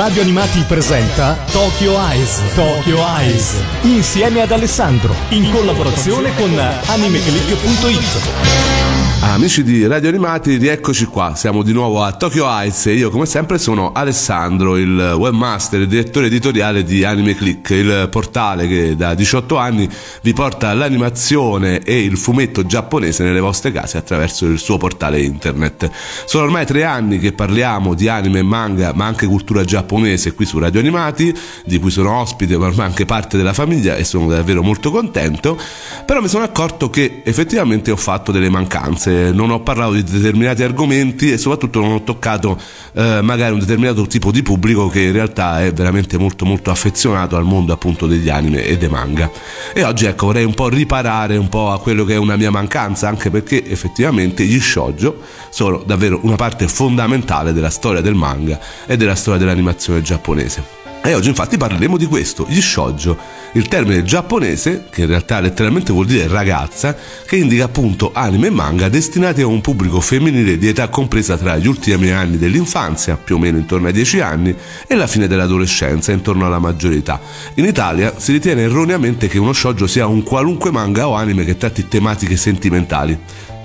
Radio Animati presenta Tokyo Eyes. Tokyo Eyes. Insieme ad Alessandro. In collaborazione con animeclick.it. Amici di Radio Animati, rieccoci qua. Siamo di nuovo a Tokyo Heights e io, come sempre, sono Alessandro, il webmaster e direttore editoriale di Anime Click, il portale che da 18 anni vi porta l'animazione e il fumetto giapponese nelle vostre case attraverso il suo portale internet. Sono ormai tre anni che parliamo di anime e manga, ma anche cultura giapponese qui su Radio Animati, di cui sono ospite, ma ormai anche parte della famiglia e sono davvero molto contento. Però mi sono accorto che effettivamente ho fatto delle mancanze non ho parlato di determinati argomenti e soprattutto non ho toccato eh, magari un determinato tipo di pubblico che in realtà è veramente molto molto affezionato al mondo appunto degli anime e dei manga. E oggi ecco vorrei un po' riparare un po' a quello che è una mia mancanza, anche perché effettivamente gli shoujo sono davvero una parte fondamentale della storia del manga e della storia dell'animazione giapponese. E oggi infatti parleremo di questo, gli shoujo, il termine giapponese, che in realtà letteralmente vuol dire ragazza, che indica appunto anime e manga destinati a un pubblico femminile di età compresa tra gli ultimi anni dell'infanzia, più o meno intorno ai 10 anni, e la fine dell'adolescenza, intorno alla maggiore età. In Italia si ritiene erroneamente che uno shoujo sia un qualunque manga o anime che tratti tematiche sentimentali.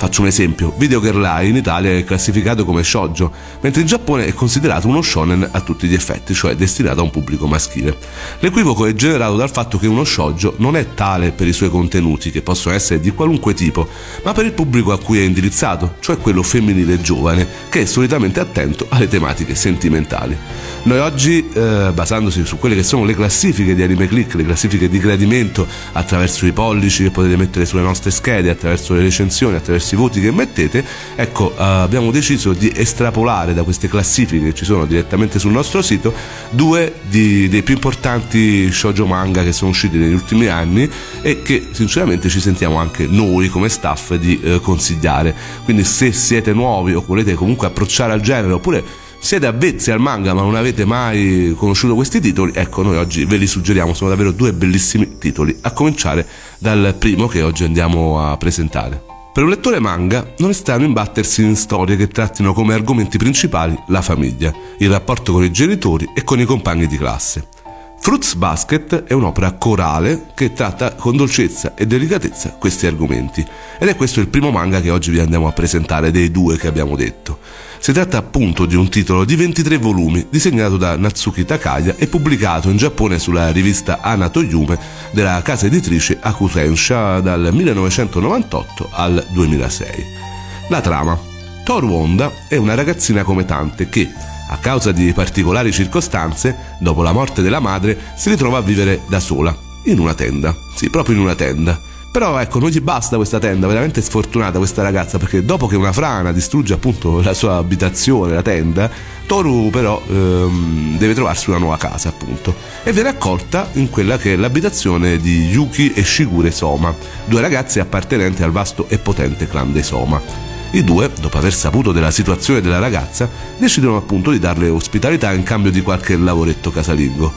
Faccio un esempio, Video Girl Eye in Italia è classificato come shoujo, mentre in Giappone è considerato uno shonen a tutti gli effetti, cioè destinato a un pubblico maschile. L'equivoco è generato dal fatto che uno shoujo non è tale per i suoi contenuti, che possono essere di qualunque tipo, ma per il pubblico a cui è indirizzato, cioè quello femminile giovane, che è solitamente attento alle tematiche sentimentali. Noi oggi, eh, basandosi su quelle che sono le classifiche di Anime Click, le classifiche di gradimento attraverso i pollici che potete mettere sulle nostre schede, attraverso le recensioni, attraverso i voti che mettete, ecco, eh, abbiamo deciso di estrapolare da queste classifiche che ci sono direttamente sul nostro sito due di, dei più importanti shoujo manga che sono usciti negli ultimi anni e che sinceramente ci sentiamo anche noi come staff di eh, consigliare. Quindi se siete nuovi o volete comunque approcciare al genere oppure siete avvezzi al manga ma non avete mai conosciuto questi titoli, ecco noi oggi ve li suggeriamo, sono davvero due bellissimi titoli, a cominciare dal primo che oggi andiamo a presentare. Per un lettore manga non è strano imbattersi in storie che trattino come argomenti principali la famiglia, il rapporto con i genitori e con i compagni di classe. Fruits Basket è un'opera corale che tratta con dolcezza e delicatezza questi argomenti ed è questo il primo manga che oggi vi andiamo a presentare dei due che abbiamo detto. Si tratta appunto di un titolo di 23 volumi disegnato da Natsuki Takaya e pubblicato in Giappone sulla rivista Anato Yume della casa editrice Akutensha dal 1998 al 2006. La trama. Toru Honda è una ragazzina come tante che, a causa di particolari circostanze, dopo la morte della madre, si ritrova a vivere da sola, in una tenda. Sì, proprio in una tenda però ecco, non gli basta questa tenda, veramente sfortunata questa ragazza, perché dopo che una frana distrugge appunto la sua abitazione, la tenda, Toru però ehm, deve trovarsi una nuova casa appunto e viene accolta in quella che è l'abitazione di Yuki e Shigure Soma, due ragazze appartenenti al vasto e potente clan dei Soma. I due, dopo aver saputo della situazione della ragazza, decidono appunto di darle ospitalità in cambio di qualche lavoretto casalingo.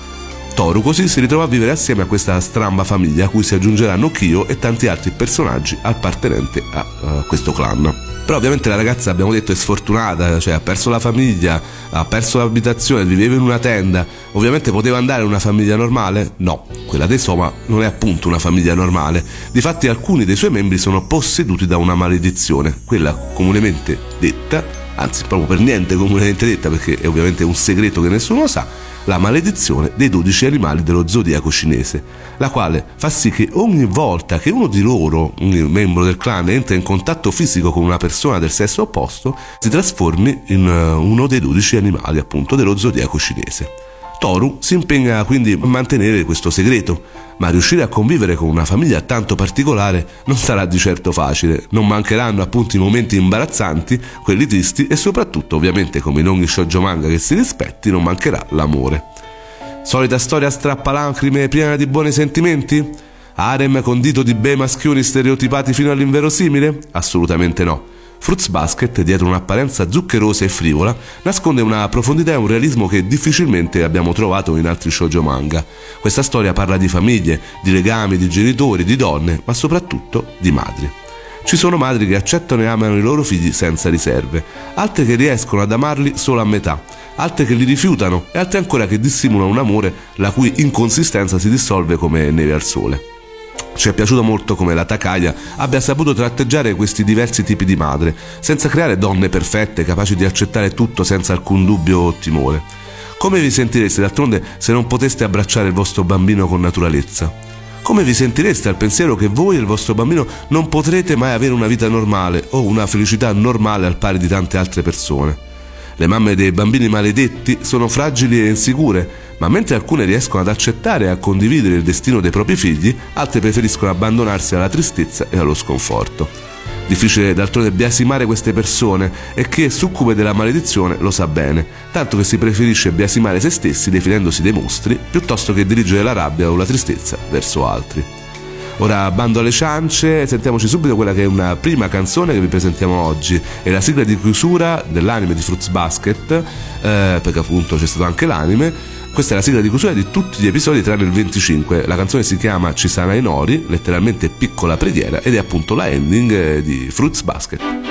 Toru così si ritrova a vivere assieme a questa stramba famiglia a cui si aggiungeranno Kyo e tanti altri personaggi appartenenti a uh, questo clan. Però ovviamente la ragazza, abbiamo detto, è sfortunata, cioè ha perso la famiglia, ha perso l'abitazione, viveva in una tenda. Ovviamente poteva andare in una famiglia normale? No, quella dei Soma non è appunto una famiglia normale. Difatti alcuni dei suoi membri sono posseduti da una maledizione, quella comunemente detta, anzi proprio per niente comunemente detta perché è ovviamente un segreto che nessuno sa, la maledizione dei dodici animali dello zodiaco cinese, la quale fa sì che ogni volta che uno di loro, un membro del clan, entra in contatto fisico con una persona del sesso opposto, si trasformi in eh, uno dei dodici animali appunto dello zodiaco cinese. Toru si impegna quindi a mantenere questo segreto, ma riuscire a convivere con una famiglia tanto particolare non sarà di certo facile. Non mancheranno appunto i momenti imbarazzanti, quelli tristi e soprattutto, ovviamente come in ogni shoujo manga che si rispetti, non mancherà l'amore. Solita storia strappalacrime piena di buoni sentimenti? Harem condito di bei maschioni stereotipati fino all'inverosimile? Assolutamente no. Fruits Basket, dietro un'apparenza zuccherosa e frivola, nasconde una profondità e un realismo che difficilmente abbiamo trovato in altri shoujo manga. Questa storia parla di famiglie, di legami, di genitori, di donne, ma soprattutto di madri. Ci sono madri che accettano e amano i loro figli senza riserve, altre che riescono ad amarli solo a metà, altre che li rifiutano e altre ancora che dissimulano un amore la cui inconsistenza si dissolve come neve al sole. Ci è piaciuto molto come la Takaya abbia saputo tratteggiare questi diversi tipi di madre, senza creare donne perfette capaci di accettare tutto senza alcun dubbio o timore. Come vi sentireste d'altronde se non poteste abbracciare il vostro bambino con naturalezza? Come vi sentireste al pensiero che voi e il vostro bambino non potrete mai avere una vita normale o una felicità normale al pari di tante altre persone? Le mamme dei bambini maledetti sono fragili e insicure, ma mentre alcune riescono ad accettare e a condividere il destino dei propri figli, altre preferiscono abbandonarsi alla tristezza e allo sconforto. Difficile d'altronde biasimare queste persone e chi è succube della maledizione lo sa bene, tanto che si preferisce biasimare se stessi definendosi dei mostri piuttosto che dirigere la rabbia o la tristezza verso altri. Ora bando alle ciance, sentiamoci subito quella che è una prima canzone che vi presentiamo oggi, è la sigla di chiusura dell'anime di Fruits Basket, eh, perché appunto c'è stato anche l'anime, questa è la sigla di chiusura di tutti gli episodi tranne il 25. La canzone si chiama Ci sarà i Nori, letteralmente piccola preghiera, ed è appunto la ending eh, di Fruits Basket.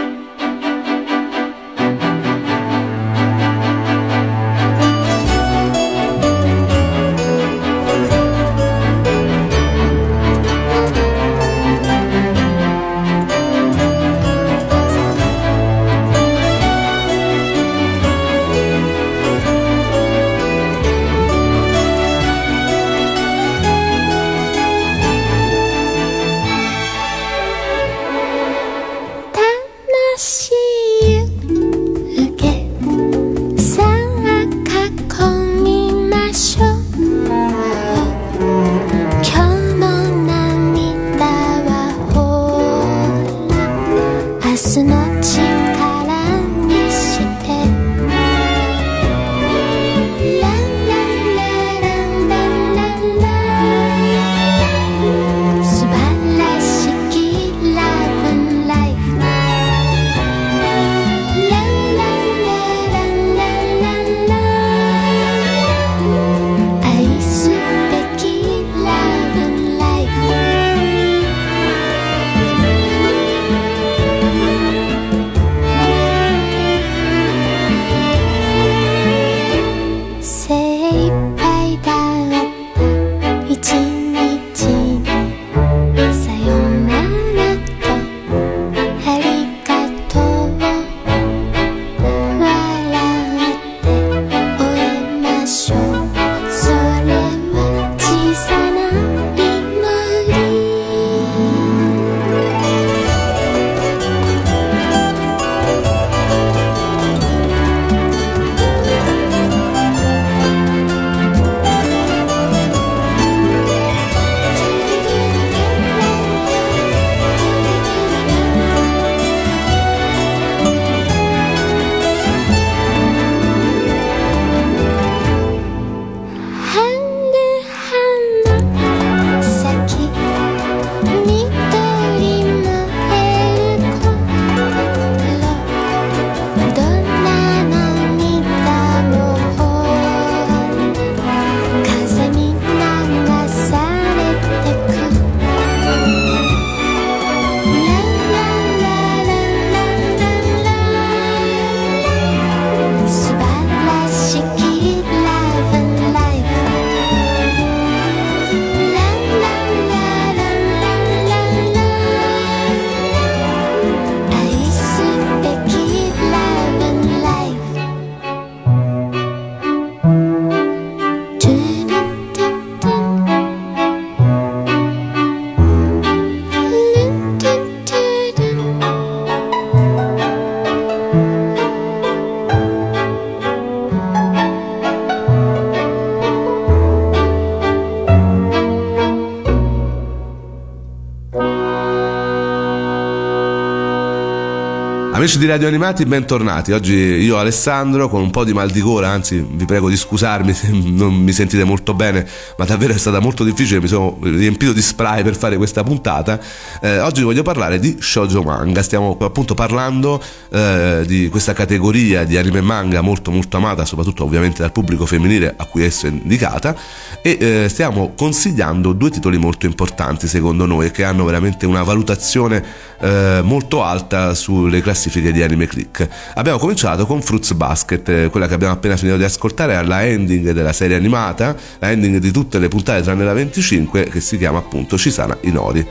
10 di Radio Animati, bentornati. Oggi io Alessandro con un po' di mal di gola, anzi vi prego di scusarmi se non mi sentite molto bene, ma davvero è stata molto difficile, mi sono riempito di spray per fare questa puntata. Eh, oggi voglio parlare di shoujo manga, stiamo appunto parlando eh, di questa categoria di anime manga molto molto amata, soprattutto ovviamente dal pubblico femminile a cui esso è indicata e eh, stiamo consigliando due titoli molto importanti secondo noi che hanno veramente una valutazione eh, molto alta sulle classifiche classifiche di Anime Click. Abbiamo cominciato con Fruits Basket, eh, quella che abbiamo appena finito di ascoltare, è la ending della serie animata, la ending di tutte le puntate tranne la 25, che si chiama appunto Cisana Inori.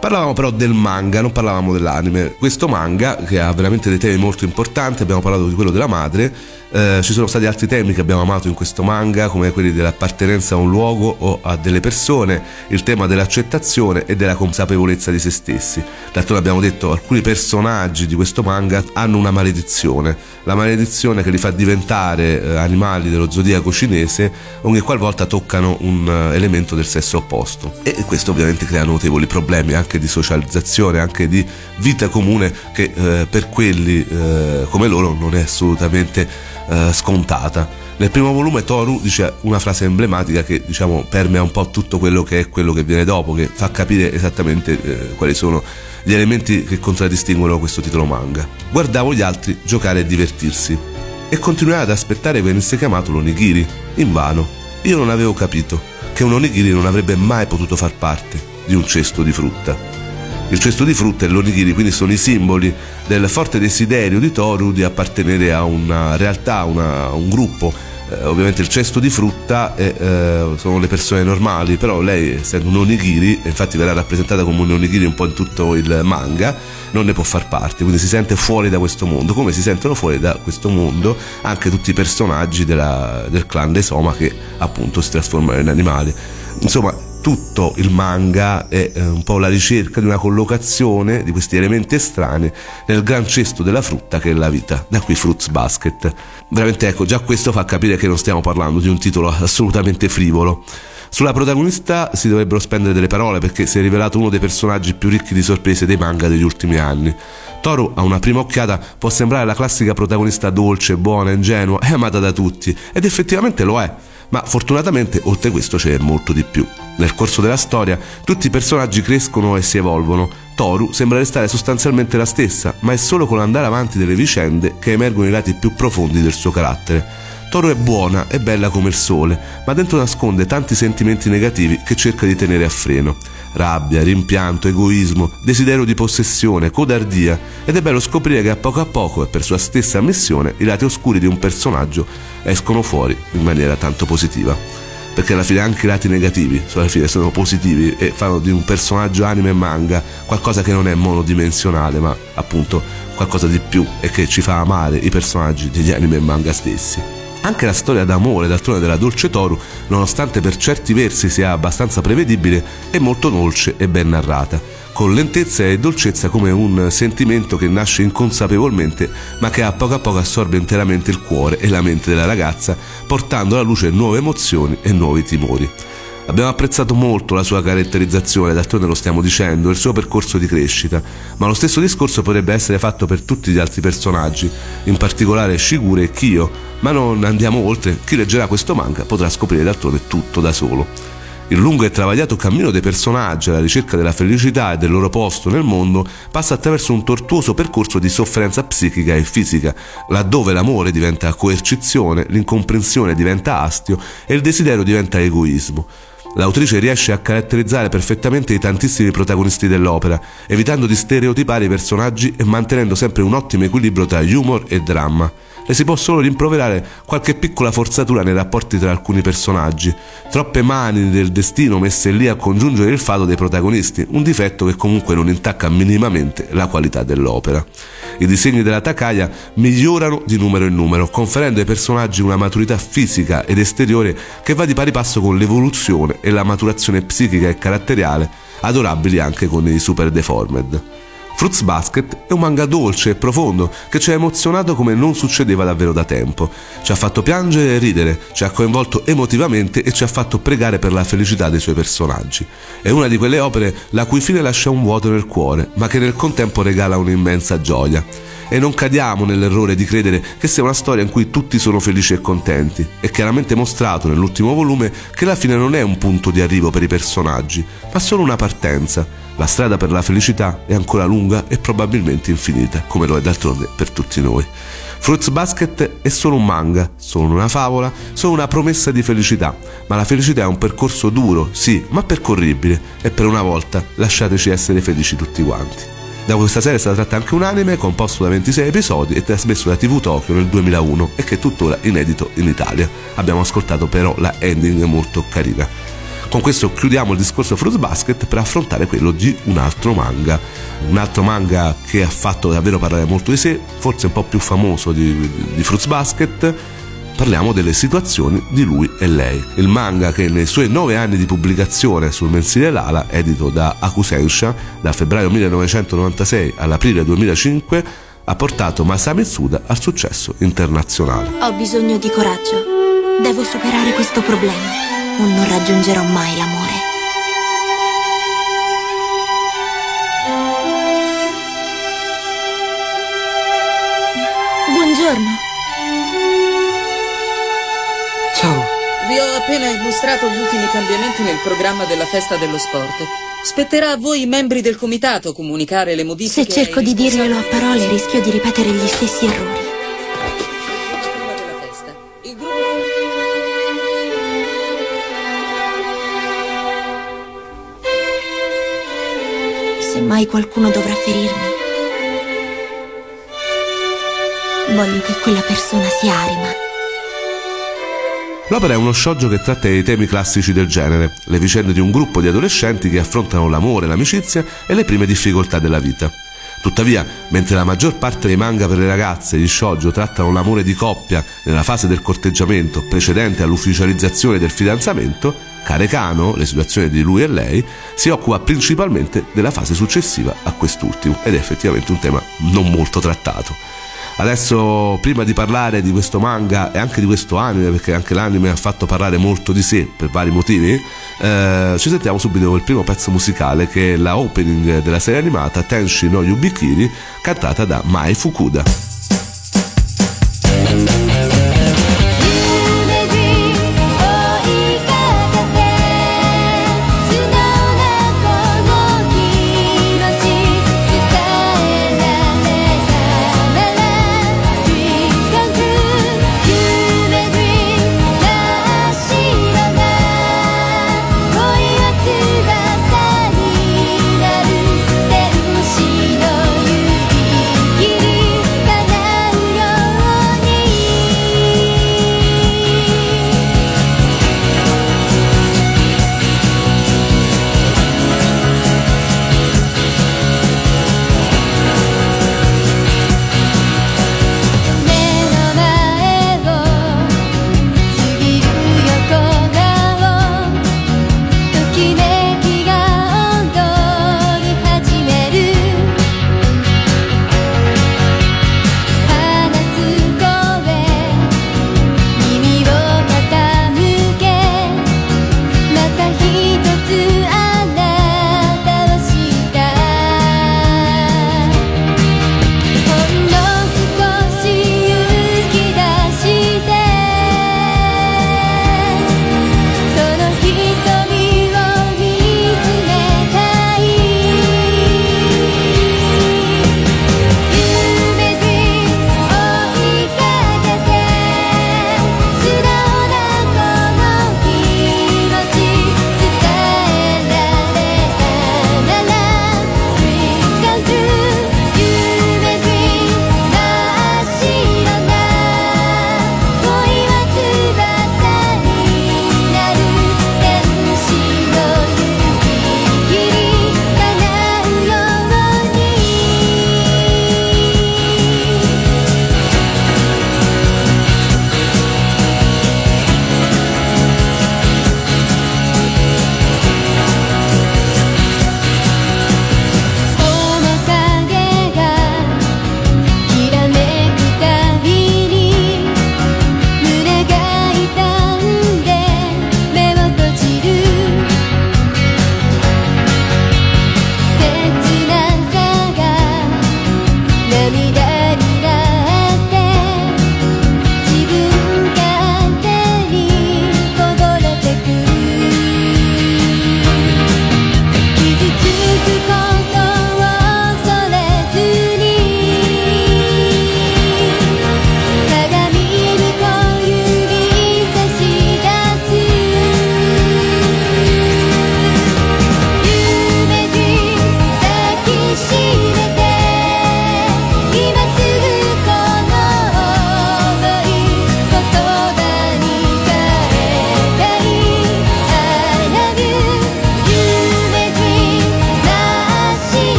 Parlavamo però del manga, non parlavamo dell'anime. Questo manga, che ha veramente dei temi molto importanti, abbiamo parlato di quello della madre, eh, ci sono stati altri temi che abbiamo amato in questo manga, come quelli dell'appartenenza a un luogo o a delle persone, il tema dell'accettazione e della consapevolezza di se stessi. D'altronde abbiamo detto alcuni personaggi di questo manga hanno una maledizione, la maledizione che li fa diventare eh, animali dello zodiaco cinese ogni qualvolta toccano un uh, elemento del sesso opposto. E questo ovviamente crea notevoli problemi anche di socializzazione, anche di vita comune che eh, per quelli eh, come loro non è assolutamente eh, scontata. Nel primo volume Toru dice una frase emblematica che diciamo permea un po' tutto quello che è quello che viene dopo, che fa capire esattamente eh, quali sono gli elementi che contraddistinguono questo titolo manga. Guardavo gli altri giocare e divertirsi e continuai ad aspettare che venisse chiamato l'onigiri. Invano. Io non avevo capito che un onigiri non avrebbe mai potuto far parte di un cesto di frutta. Il cesto di frutta e l'onigiri quindi sono i simboli del forte desiderio di Toru di appartenere a una realtà, a un gruppo. Eh, ovviamente il cesto di frutta è, eh, sono le persone normali, però lei essendo un onigiri, infatti verrà rappresentata come un onigiri un po' in tutto il manga, non ne può far parte, quindi si sente fuori da questo mondo, come si sentono fuori da questo mondo anche tutti i personaggi della, del clan dei Soma che appunto si trasformano in animali. Insomma, tutto il manga è eh, un po' la ricerca di una collocazione di questi elementi estranei nel gran cesto della frutta che è la vita, da qui Fruits Basket. Veramente ecco, già questo fa capire che non stiamo parlando di un titolo assolutamente frivolo. Sulla protagonista si dovrebbero spendere delle parole perché si è rivelato uno dei personaggi più ricchi di sorprese dei manga degli ultimi anni. Toru a una prima occhiata può sembrare la classica protagonista dolce, buona, ingenua e amata da tutti, ed effettivamente lo è ma fortunatamente oltre questo c'è molto di più. Nel corso della storia tutti i personaggi crescono e si evolvono. Toru sembra restare sostanzialmente la stessa, ma è solo con l'andare avanti delle vicende che emergono i lati più profondi del suo carattere. Toru è buona e bella come il sole, ma dentro nasconde tanti sentimenti negativi che cerca di tenere a freno rabbia, rimpianto, egoismo, desiderio di possessione, codardia ed è bello scoprire che a poco a poco e per sua stessa ammissione i lati oscuri di un personaggio escono fuori in maniera tanto positiva. Perché alla fine anche i lati negativi alla fine sono positivi e fanno di un personaggio anime e manga qualcosa che non è monodimensionale ma appunto qualcosa di più e che ci fa amare i personaggi degli anime e manga stessi. Anche la storia d'amore d'altronde della Dolce Toru, nonostante per certi versi sia abbastanza prevedibile, è molto dolce e ben narrata, con lentezza e dolcezza come un sentimento che nasce inconsapevolmente, ma che a poco a poco assorbe interamente il cuore e la mente della ragazza, portando alla luce nuove emozioni e nuovi timori. Abbiamo apprezzato molto la sua caratterizzazione, d'altronde lo stiamo dicendo, il suo percorso di crescita, ma lo stesso discorso potrebbe essere fatto per tutti gli altri personaggi, in particolare Shigure e Kyo, ma non andiamo oltre, chi leggerà questo manga potrà scoprire d'altronde tutto da solo. Il lungo e travagliato cammino dei personaggi alla ricerca della felicità e del loro posto nel mondo passa attraverso un tortuoso percorso di sofferenza psichica e fisica, laddove l'amore diventa coercizione, l'incomprensione diventa astio e il desiderio diventa egoismo. L'autrice riesce a caratterizzare perfettamente i tantissimi protagonisti dell'opera, evitando di stereotipare i personaggi e mantenendo sempre un ottimo equilibrio tra humor e dramma. Le si può solo rimproverare qualche piccola forzatura nei rapporti tra alcuni personaggi, troppe mani del destino messe lì a congiungere il fato dei protagonisti, un difetto che comunque non intacca minimamente la qualità dell'opera. I disegni della Takaya migliorano di numero in numero, conferendo ai personaggi una maturità fisica ed esteriore che va di pari passo con l'evoluzione e la maturazione psichica e caratteriale, adorabili anche con i Super Deformed. Fruits Basket è un manga dolce e profondo che ci ha emozionato come non succedeva davvero da tempo. Ci ha fatto piangere e ridere, ci ha coinvolto emotivamente e ci ha fatto pregare per la felicità dei suoi personaggi. È una di quelle opere la cui fine lascia un vuoto nel cuore, ma che nel contempo regala un'immensa gioia e non cadiamo nell'errore di credere che sia una storia in cui tutti sono felici e contenti. È chiaramente mostrato nell'ultimo volume che la fine non è un punto di arrivo per i personaggi, ma solo una partenza la strada per la felicità è ancora lunga e probabilmente infinita, come lo è d'altronde per tutti noi. Fruits Basket è solo un manga, solo una favola, solo una promessa di felicità, ma la felicità è un percorso duro, sì, ma percorribile e per una volta lasciateci essere felici tutti quanti. Da questa serie è stata tratta anche un anime composto da 26 episodi e trasmesso da TV Tokyo nel 2001 e che è tuttora inedito in Italia. Abbiamo ascoltato però la ending molto carina. Con questo chiudiamo il discorso Fruits Basket per affrontare quello di un altro manga. Un altro manga che ha fatto davvero parlare molto di sé, forse un po' più famoso di, di Fruits Basket. Parliamo delle situazioni di lui e lei. Il manga che nei suoi nove anni di pubblicazione sul mensile Lala, edito da Akusensha, da febbraio 1996 all'aprile 2005, ha portato Masami Tsuda al successo internazionale. Ho bisogno di coraggio. Devo superare questo problema o non raggiungerò mai l'amore. Buongiorno. Ciao. Vi ho appena illustrato gli ultimi cambiamenti nel programma della festa dello sport. Spetterà a voi, membri del comitato, comunicare le modifiche. Se cerco di dirglielo a parole, rischio di ripetere gli stessi errori. Mai qualcuno dovrà ferirmi. Voglio che quella persona sia Arima. L'opera è uno shoujo che tratta i temi classici del genere, le vicende di un gruppo di adolescenti che affrontano l'amore, l'amicizia e le prime difficoltà della vita. Tuttavia, mentre la maggior parte dei manga per le ragazze gli shoujo trattano l'amore di coppia nella fase del corteggiamento precedente all'ufficializzazione del fidanzamento, Carecano, le situazioni di lui e lei, si occupa principalmente della fase successiva a quest'ultimo ed è effettivamente un tema non molto trattato. Adesso, prima di parlare di questo manga e anche di questo anime, perché anche l'anime ha fatto parlare molto di sé per vari motivi, eh, ci sentiamo subito il primo pezzo musicale che è la opening della serie animata Tenshi no Yubikiri, cantata da Mai Fukuda.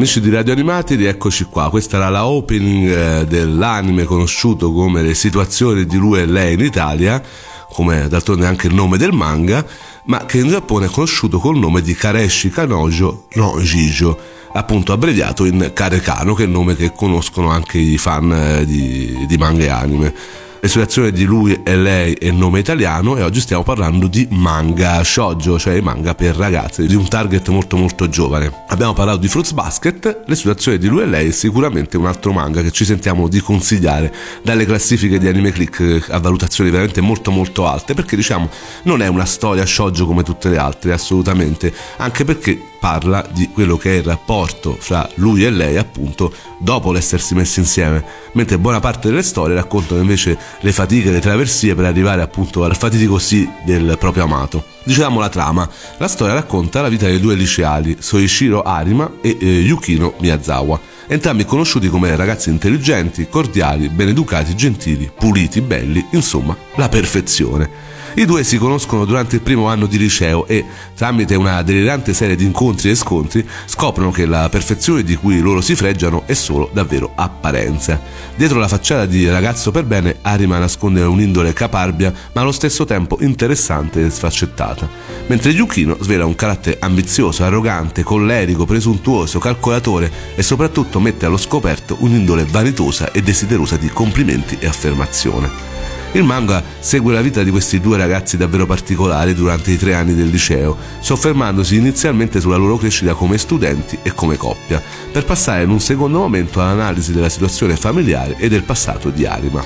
Amici di Radio Animati, rieccoci qua. Questa era la opening eh, dell'anime conosciuto come Le situazioni di lui e lei in Italia, come d'altronde anche il nome del manga, ma che in Giappone è conosciuto col nome di Kareshi Kanojo no Jijo, appunto abbreviato in Karekano, che è il nome che conoscono anche i fan eh, di, di manga e anime l'espressione di lui e lei è nome italiano e oggi stiamo parlando di manga shoujo, cioè manga per ragazze, di un target molto molto giovane. Abbiamo parlato di Fruits Basket, l'espressione di lui e lei è sicuramente un altro manga che ci sentiamo di consigliare dalle classifiche di Anime Click a valutazioni veramente molto molto alte, perché diciamo non è una storia shoujo come tutte le altre, assolutamente, anche perché parla di quello che è il rapporto fra lui e lei appunto dopo l'essersi messi insieme, mentre buona parte delle storie raccontano invece le fatiche, le traversie per arrivare appunto al fatidico sì del proprio amato. Diciamo la trama, la storia racconta la vita dei due liceali, Soichiro Arima e eh, Yukino Miyazawa, entrambi conosciuti come ragazzi intelligenti, cordiali, beneducati, gentili, puliti, belli, insomma, la perfezione. I due si conoscono durante il primo anno di liceo e, tramite una delirante serie di incontri e scontri, scoprono che la perfezione di cui loro si freggiano è solo davvero apparenza. Dietro la facciata di ragazzo per bene, Arima nasconde un'indole caparbia, ma allo stesso tempo interessante e sfaccettata, mentre Yukino svela un carattere ambizioso, arrogante, collerico, presuntuoso, calcolatore e soprattutto mette allo scoperto un'indole vanitosa e desiderosa di complimenti e affermazione. Il manga segue la vita di questi due ragazzi davvero particolari durante i tre anni del liceo, soffermandosi inizialmente sulla loro crescita come studenti e come coppia, per passare in un secondo momento all'analisi della situazione familiare e del passato di Arima.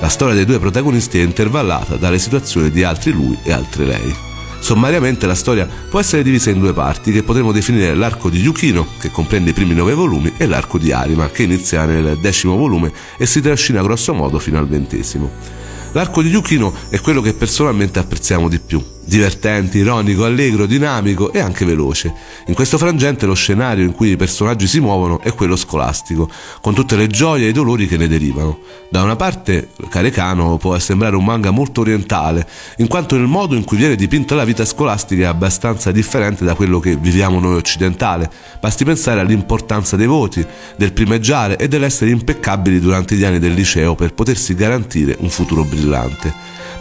La storia dei due protagonisti è intervallata dalle situazioni di altri lui e altre lei. Sommariamente la storia può essere divisa in due parti che potremmo definire l'arco di Yukino, che comprende i primi nove volumi, e l'arco di Arima, che inizia nel decimo volume e si trascina grosso modo fino al ventesimo. L'arco di Yukino è quello che personalmente apprezziamo di più divertente, ironico, allegro, dinamico e anche veloce. In questo frangente lo scenario in cui i personaggi si muovono è quello scolastico, con tutte le gioie e i dolori che ne derivano. Da una parte, Carecano può sembrare un manga molto orientale, in quanto il modo in cui viene dipinta la vita scolastica è abbastanza differente da quello che viviamo noi occidentale. Basti pensare all'importanza dei voti, del primeggiare e dell'essere impeccabili durante gli anni del liceo per potersi garantire un futuro brillante.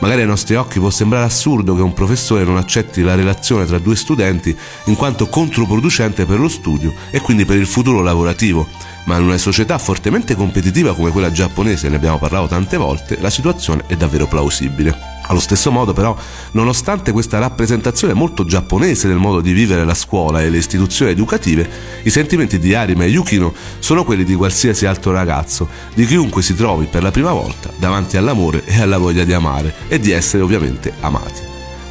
Magari ai nostri occhi può sembrare assurdo che un professore non accetti la relazione tra due studenti in quanto controproducente per lo studio e quindi per il futuro lavorativo, ma in una società fortemente competitiva come quella giapponese, ne abbiamo parlato tante volte, la situazione è davvero plausibile. Allo stesso modo però, nonostante questa rappresentazione molto giapponese del modo di vivere la scuola e le istituzioni educative, i sentimenti di Arima e Yukino sono quelli di qualsiasi altro ragazzo, di chiunque si trovi per la prima volta davanti all'amore e alla voglia di amare e di essere ovviamente amati.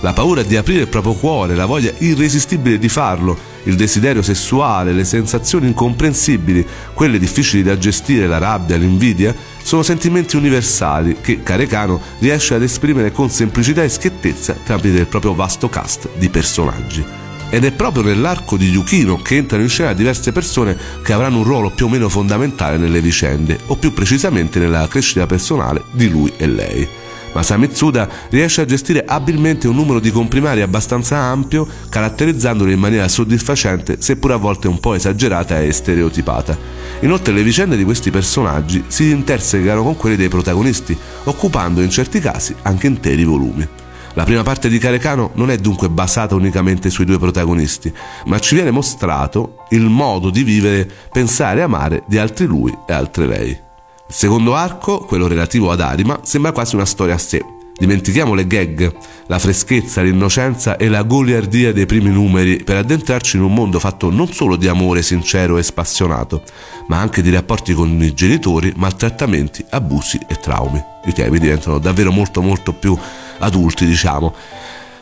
La paura di aprire il proprio cuore, la voglia irresistibile di farlo, il desiderio sessuale, le sensazioni incomprensibili, quelle difficili da gestire, la rabbia, l'invidia, sono sentimenti universali che Carecano riesce ad esprimere con semplicità e schiettezza tramite il proprio vasto cast di personaggi. Ed è proprio nell'arco di Yukino che entrano in scena diverse persone che avranno un ruolo più o meno fondamentale nelle vicende, o più precisamente nella crescita personale di lui e lei. Masamitsuda riesce a gestire abilmente un numero di comprimari abbastanza ampio, caratterizzandoli in maniera soddisfacente, seppur a volte un po' esagerata e stereotipata. Inoltre le vicende di questi personaggi si intersecano con quelle dei protagonisti, occupando in certi casi anche interi volumi. La prima parte di Carecano non è dunque basata unicamente sui due protagonisti, ma ci viene mostrato il modo di vivere, pensare e amare di altri lui e altre lei. Il secondo arco, quello relativo ad Arima, sembra quasi una storia a sé. Dimentichiamo le gag, la freschezza, l'innocenza e la goliardia dei primi numeri per addentrarci in un mondo fatto non solo di amore sincero e spassionato, ma anche di rapporti con i genitori, maltrattamenti, abusi e traumi. I temi diventano davvero molto molto più adulti, diciamo.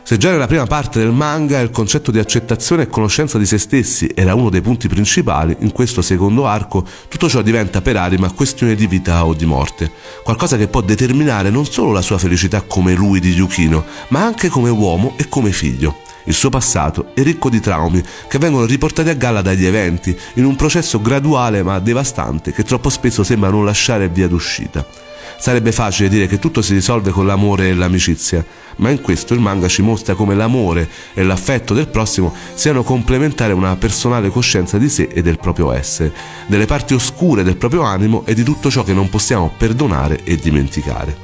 Se già nella prima parte del manga il concetto di accettazione e conoscenza di se stessi era uno dei punti principali, in questo secondo arco tutto ciò diventa per Arima questione di vita o di morte, qualcosa che può determinare non solo la sua felicità come lui di Yukino, ma anche come uomo e come figlio. Il suo passato è ricco di traumi che vengono riportati a galla dagli eventi, in un processo graduale ma devastante che troppo spesso sembra non lasciare via d'uscita. Sarebbe facile dire che tutto si risolve con l'amore e l'amicizia, ma in questo il manga ci mostra come l'amore e l'affetto del prossimo siano complementari a una personale coscienza di sé e del proprio essere, delle parti oscure del proprio animo e di tutto ciò che non possiamo perdonare e dimenticare.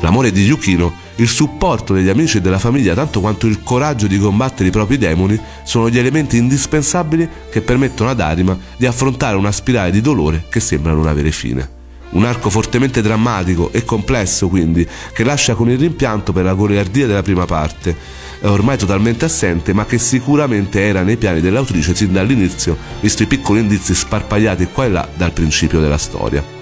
L'amore di Yukino, il supporto degli amici e della famiglia, tanto quanto il coraggio di combattere i propri demoni, sono gli elementi indispensabili che permettono ad Arima di affrontare una spirale di dolore che sembra non avere fine. Un arco fortemente drammatico e complesso, quindi, che lascia con il rimpianto per la goliardia della prima parte, ormai totalmente assente, ma che sicuramente era nei piani dell'autrice sin dall'inizio, visto i piccoli indizi sparpagliati qua e là dal principio della storia.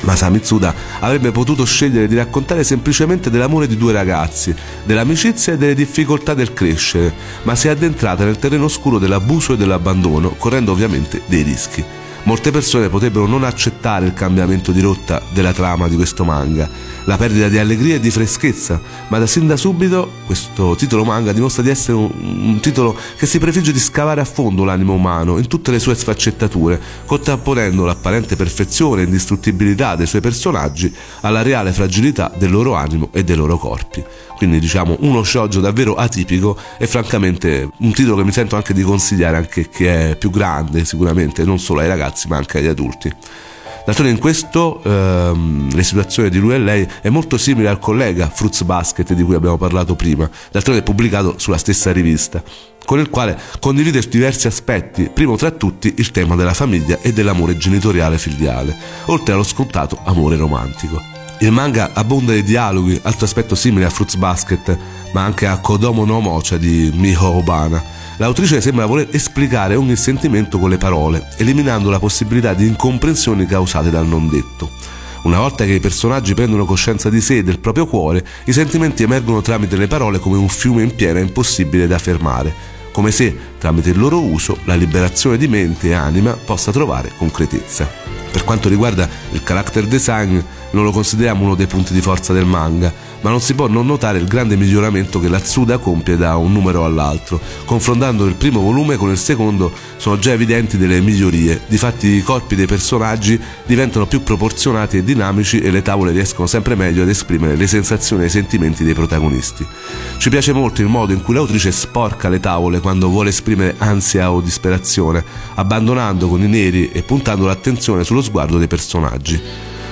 Masami Tsuda avrebbe potuto scegliere di raccontare semplicemente dell'amore di due ragazzi, dell'amicizia e delle difficoltà del crescere, ma si è addentrata nel terreno oscuro dell'abuso e dell'abbandono, correndo ovviamente dei rischi. Molte persone potrebbero non accettare il cambiamento di rotta della trama di questo manga, la perdita di allegria e di freschezza, ma da sin da subito questo titolo manga dimostra di essere un, un titolo che si prefigge di scavare a fondo l'animo umano in tutte le sue sfaccettature, contrapponendo l'apparente perfezione e indistruttibilità dei suoi personaggi alla reale fragilità del loro animo e dei loro corpi. Quindi diciamo uno shoujo davvero atipico e francamente un titolo che mi sento anche di consigliare anche chi è più grande sicuramente, non solo ai ragazzi ma anche agli adulti. D'altronde in questo ehm, la situazione di lui e lei è molto simile al collega Fruits Basket di cui abbiamo parlato prima, d'altronde è pubblicato sulla stessa rivista, con il quale condivide diversi aspetti, primo tra tutti il tema della famiglia e dell'amore genitoriale filiale, oltre allo scontato amore romantico. Il manga abbonda di dialoghi, altro aspetto simile a Fruits Basket, ma anche a Kodomo no Mocha di Miho Obana, L'autrice sembra voler esplicare ogni sentimento con le parole, eliminando la possibilità di incomprensioni causate dal non detto. Una volta che i personaggi prendono coscienza di sé e del proprio cuore, i sentimenti emergono tramite le parole come un fiume in piena impossibile da fermare, come se, tramite il loro uso, la liberazione di mente e anima possa trovare concretezza. Per quanto riguarda il character design, non lo consideriamo uno dei punti di forza del manga, ma non si può non notare il grande miglioramento che la Tsuda compie da un numero all'altro. Confrontando il primo volume con il secondo sono già evidenti delle migliorie, difatti i corpi dei personaggi diventano più proporzionati e dinamici e le tavole riescono sempre meglio ad esprimere le sensazioni e i sentimenti dei protagonisti. Ci piace molto il modo in cui l'autrice sporca le tavole quando vuole esprimere ansia o disperazione, abbandonando con i neri e puntando l'attenzione sullo sguardo dei personaggi.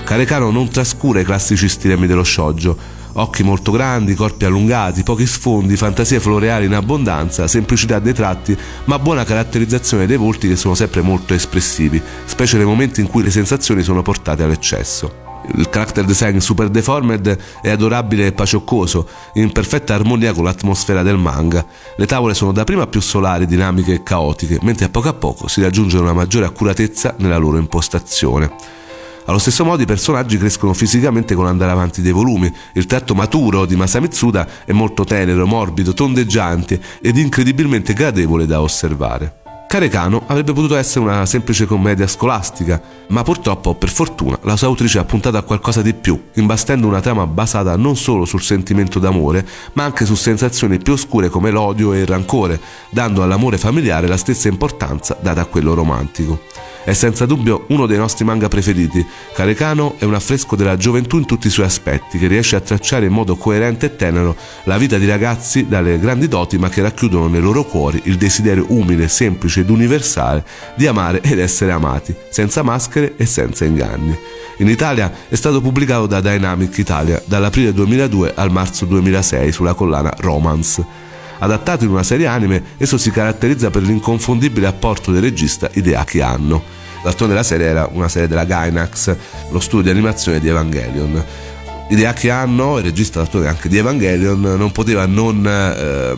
Carecano non trascura i classici stilemi dello shoujo, occhi molto grandi, corpi allungati, pochi sfondi, fantasie floreali in abbondanza, semplicità dei tratti, ma buona caratterizzazione dei volti che sono sempre molto espressivi, specie nei momenti in cui le sensazioni sono portate all'eccesso. Il character design super deformed è adorabile e pacioccoso, in perfetta armonia con l'atmosfera del manga. Le tavole sono dapprima più solari, dinamiche e caotiche, mentre a poco a poco si raggiunge una maggiore accuratezza nella loro impostazione. Allo stesso modo i personaggi crescono fisicamente con l'andare avanti dei volumi. Il tratto maturo di Masamitsuda è molto tenero, morbido, tondeggiante ed incredibilmente gradevole da osservare. Carecano avrebbe potuto essere una semplice commedia scolastica, ma purtroppo, per fortuna, la sua autrice ha puntato a qualcosa di più, imbastendo una trama basata non solo sul sentimento d'amore, ma anche su sensazioni più oscure come l'odio e il rancore, dando all'amore familiare la stessa importanza data a quello romantico. È senza dubbio uno dei nostri manga preferiti. Carecano è un affresco della gioventù in tutti i suoi aspetti, che riesce a tracciare in modo coerente e tenero la vita di ragazzi dalle grandi doti, ma che racchiudono nei loro cuori il desiderio umile, semplice ed universale di amare ed essere amati, senza maschere e senza inganni. In Italia è stato pubblicato da Dynamic Italia dall'aprile 2002 al marzo 2006 sulla collana Romance. Adattato in una serie anime, esso si caratterizza per l'inconfondibile apporto del regista Hideaki Anno. D'altronde la serie era una serie della Gainax, lo studio di animazione di Evangelion. Hideaki Anno, il regista d'altronde anche di Evangelion, non poteva non eh,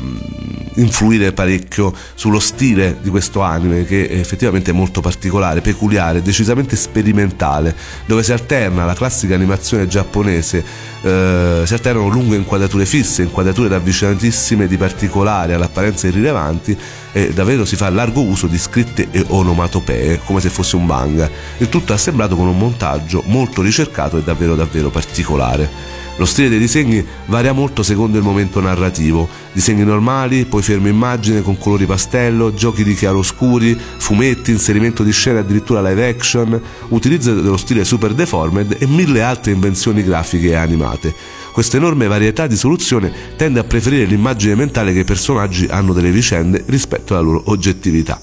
influire parecchio sullo stile di questo anime che effettivamente è molto particolare, peculiare, decisamente sperimentale, dove si alterna la classica animazione giapponese, eh, si alternano lunghe inquadrature fisse, inquadrature ravvicinatissime di particolari all'apparenza irrilevanti e davvero si fa largo uso di scritte e onomatopee come se fosse un manga. Il tutto assemblato con un montaggio molto ricercato e davvero davvero particolare. Lo stile dei disegni varia molto secondo il momento narrativo, disegni normali, poi fermo immagine con colori pastello, giochi di chiaroscuri, fumetti, inserimento di scene addirittura live action, utilizzo dello stile super deformed e mille altre invenzioni grafiche e animate. Questa enorme varietà di soluzione tende a preferire l'immagine mentale che i personaggi hanno delle vicende rispetto alla loro oggettività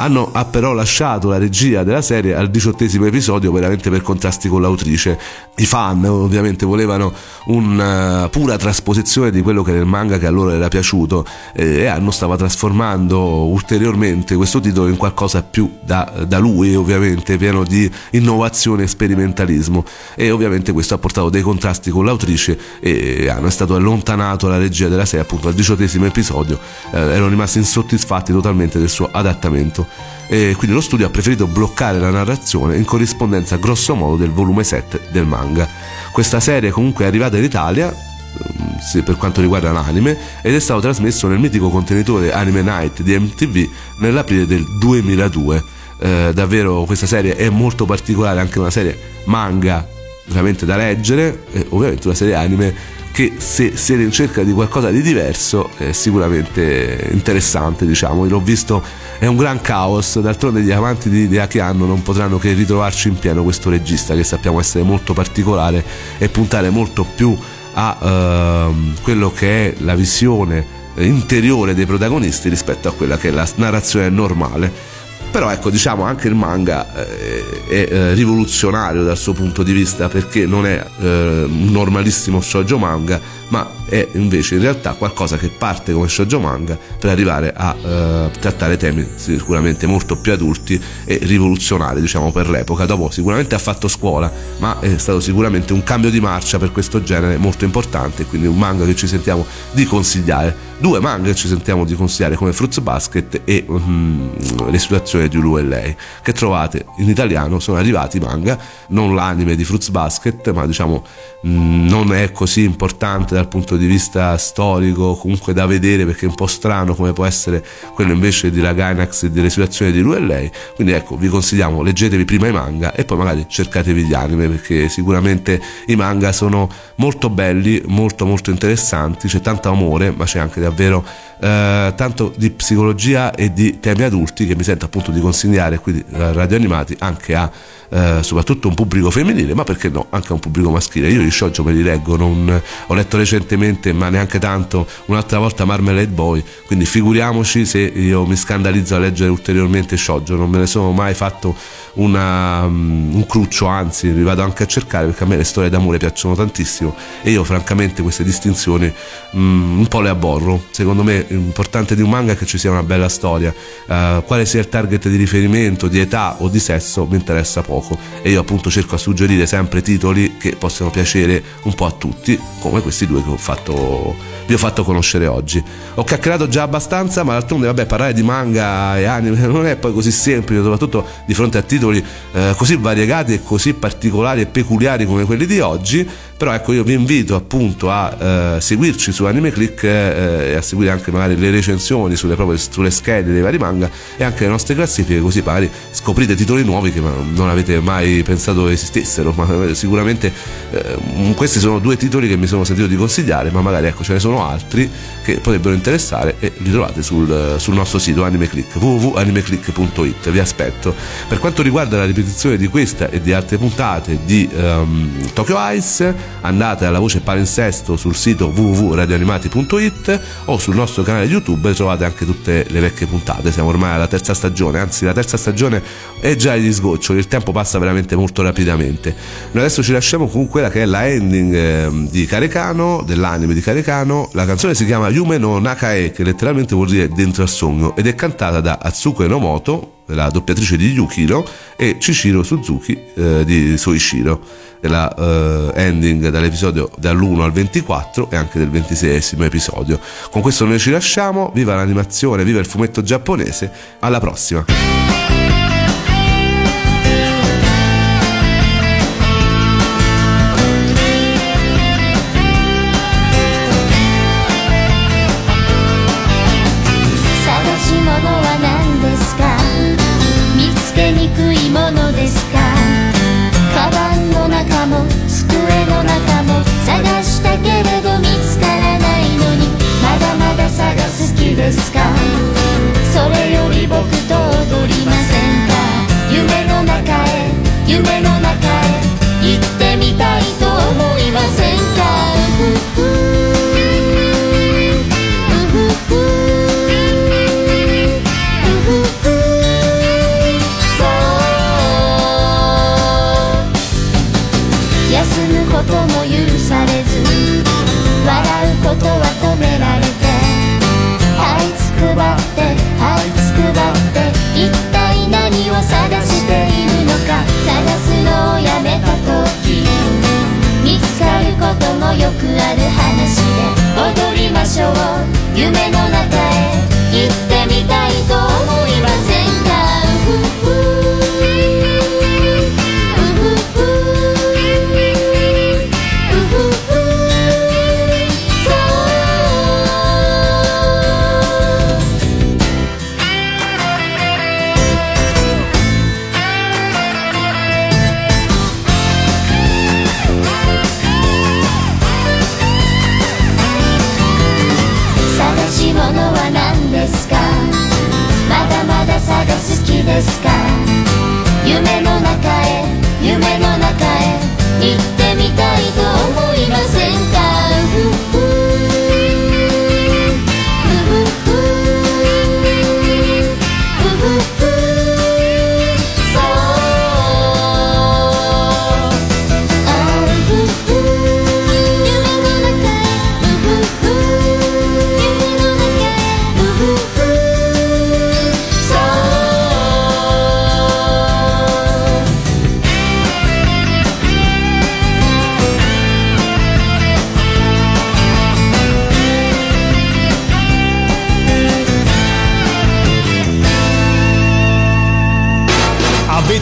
hanno ha però lasciato la regia della serie al diciottesimo episodio veramente per contrasti con l'autrice. I fan ovviamente volevano una pura trasposizione di quello che nel manga che a loro era piaciuto e hanno stava trasformando ulteriormente questo titolo in qualcosa più da, da lui ovviamente pieno di innovazione e sperimentalismo e ovviamente questo ha portato dei contrasti con l'autrice e hanno, è stato allontanato la regia della serie appunto al diciottesimo episodio eh, erano rimasti insoddisfatti totalmente del suo adattamento e quindi lo studio ha preferito bloccare la narrazione in corrispondenza grosso modo del volume 7 del manga. Questa serie comunque è arrivata in Italia mm, per quanto riguarda l'anime ed è stato trasmesso nel mitico contenitore Anime Night di MTV nell'aprile del 2002. Eh, davvero questa serie è molto particolare, anche una serie manga veramente da leggere e ovviamente una serie anime che se siete in cerca di qualcosa di diverso è sicuramente interessante diciamo. L'ho visto è un gran caos. D'altronde gli amanti di idea che hanno non potranno che ritrovarci in pieno questo regista che sappiamo essere molto particolare e puntare molto più a uh, quello che è la visione interiore dei protagonisti rispetto a quella che è la narrazione normale però ecco diciamo anche il manga eh, è eh, rivoluzionario dal suo punto di vista perché non è eh, un normalissimo shoujo manga ma è invece in realtà qualcosa che parte come shoujo manga per arrivare a uh, trattare temi sicuramente molto più adulti e rivoluzionari diciamo per l'epoca. Dopo sicuramente ha fatto scuola ma è stato sicuramente un cambio di marcia per questo genere molto importante quindi un manga che ci sentiamo di consigliare due manga ci sentiamo di consigliare come Fruits Basket e um, le situazioni di Ulu e lei che trovate in italiano. Sono arrivati i manga non l'anime di Fruits Basket ma diciamo um, non è così importante dal punto di vista storico comunque da vedere perché è un po' strano come può essere quello invece di la Gainax e delle situazioni di lui e lei. Quindi ecco vi consigliamo leggetevi prima i manga e poi magari cercatevi gli anime perché sicuramente i manga sono molto belli molto molto interessanti. C'è tanto amore ma c'è anche davvero eh, tanto di psicologia e di temi adulti che mi sento appunto di consigliare qui a Radio Animati anche a eh, soprattutto un pubblico femminile, ma perché no, anche a un pubblico maschile. Io gli shoujo me li leggo, non, ho letto recentemente, ma neanche tanto, un'altra volta Marmalade Boy, quindi figuriamoci se io mi scandalizzo a leggere ulteriormente shoujo, non me ne sono mai fatto una, um, un cruccio, anzi li vado anche a cercare perché a me le storie d'amore piacciono tantissimo e io francamente queste distinzioni um, un po' le Secondo me l'importante di un manga è che ci sia una bella storia, uh, quale sia il target di riferimento, di età o di sesso mi interessa poco. E io appunto cerco a suggerire sempre titoli che possano piacere un po' a tutti come questi due che ho fatto, vi ho fatto conoscere oggi. Ho chiacchierato già abbastanza ma d'altronde vabbè parlare di manga e anime non è poi così semplice soprattutto di fronte a titoli eh, così variegati e così particolari e peculiari come quelli di oggi però ecco io vi invito appunto a eh, seguirci su Anime Click eh, e a seguire anche magari le recensioni sulle, proprie, sulle schede dei vari manga e anche le nostre classifiche così magari scoprite titoli nuovi che non avete mai pensato esistessero. Ma eh, sicuramente eh, questi sono due titoli che mi sono sentito di consigliare ma magari ecco ce ne sono altri che potrebbero interessare e li trovate sul, sul nostro sito AnimeClick www.animeclick.it vi aspetto. Per quanto riguarda la ripetizione di questa e di altre puntate di um, Tokyo Ice andate alla voce palinsesto sul sito www.radioanimati.it o sul nostro canale YouTube trovate anche tutte le vecchie puntate. Siamo ormai alla terza stagione, anzi la terza stagione è già agli sgoccioli, il tempo passa veramente molto rapidamente. Noi adesso ci lasciamo con quella che è la ending ehm, di Carecano, dell'anime di Carecano. La canzone si chiama Yume no Nakae, che letteralmente vuol dire dentro al sogno, ed è cantata da Atsuko Enomoto, la doppiatrice di Yukiro, e Chichiro Suzuki eh, di Soichiro della uh, ending dall'episodio dall'1 al 24 e anche del 26 episodio. Con questo noi ci lasciamo, viva l'animazione, viva il fumetto giapponese, alla prossima! sky.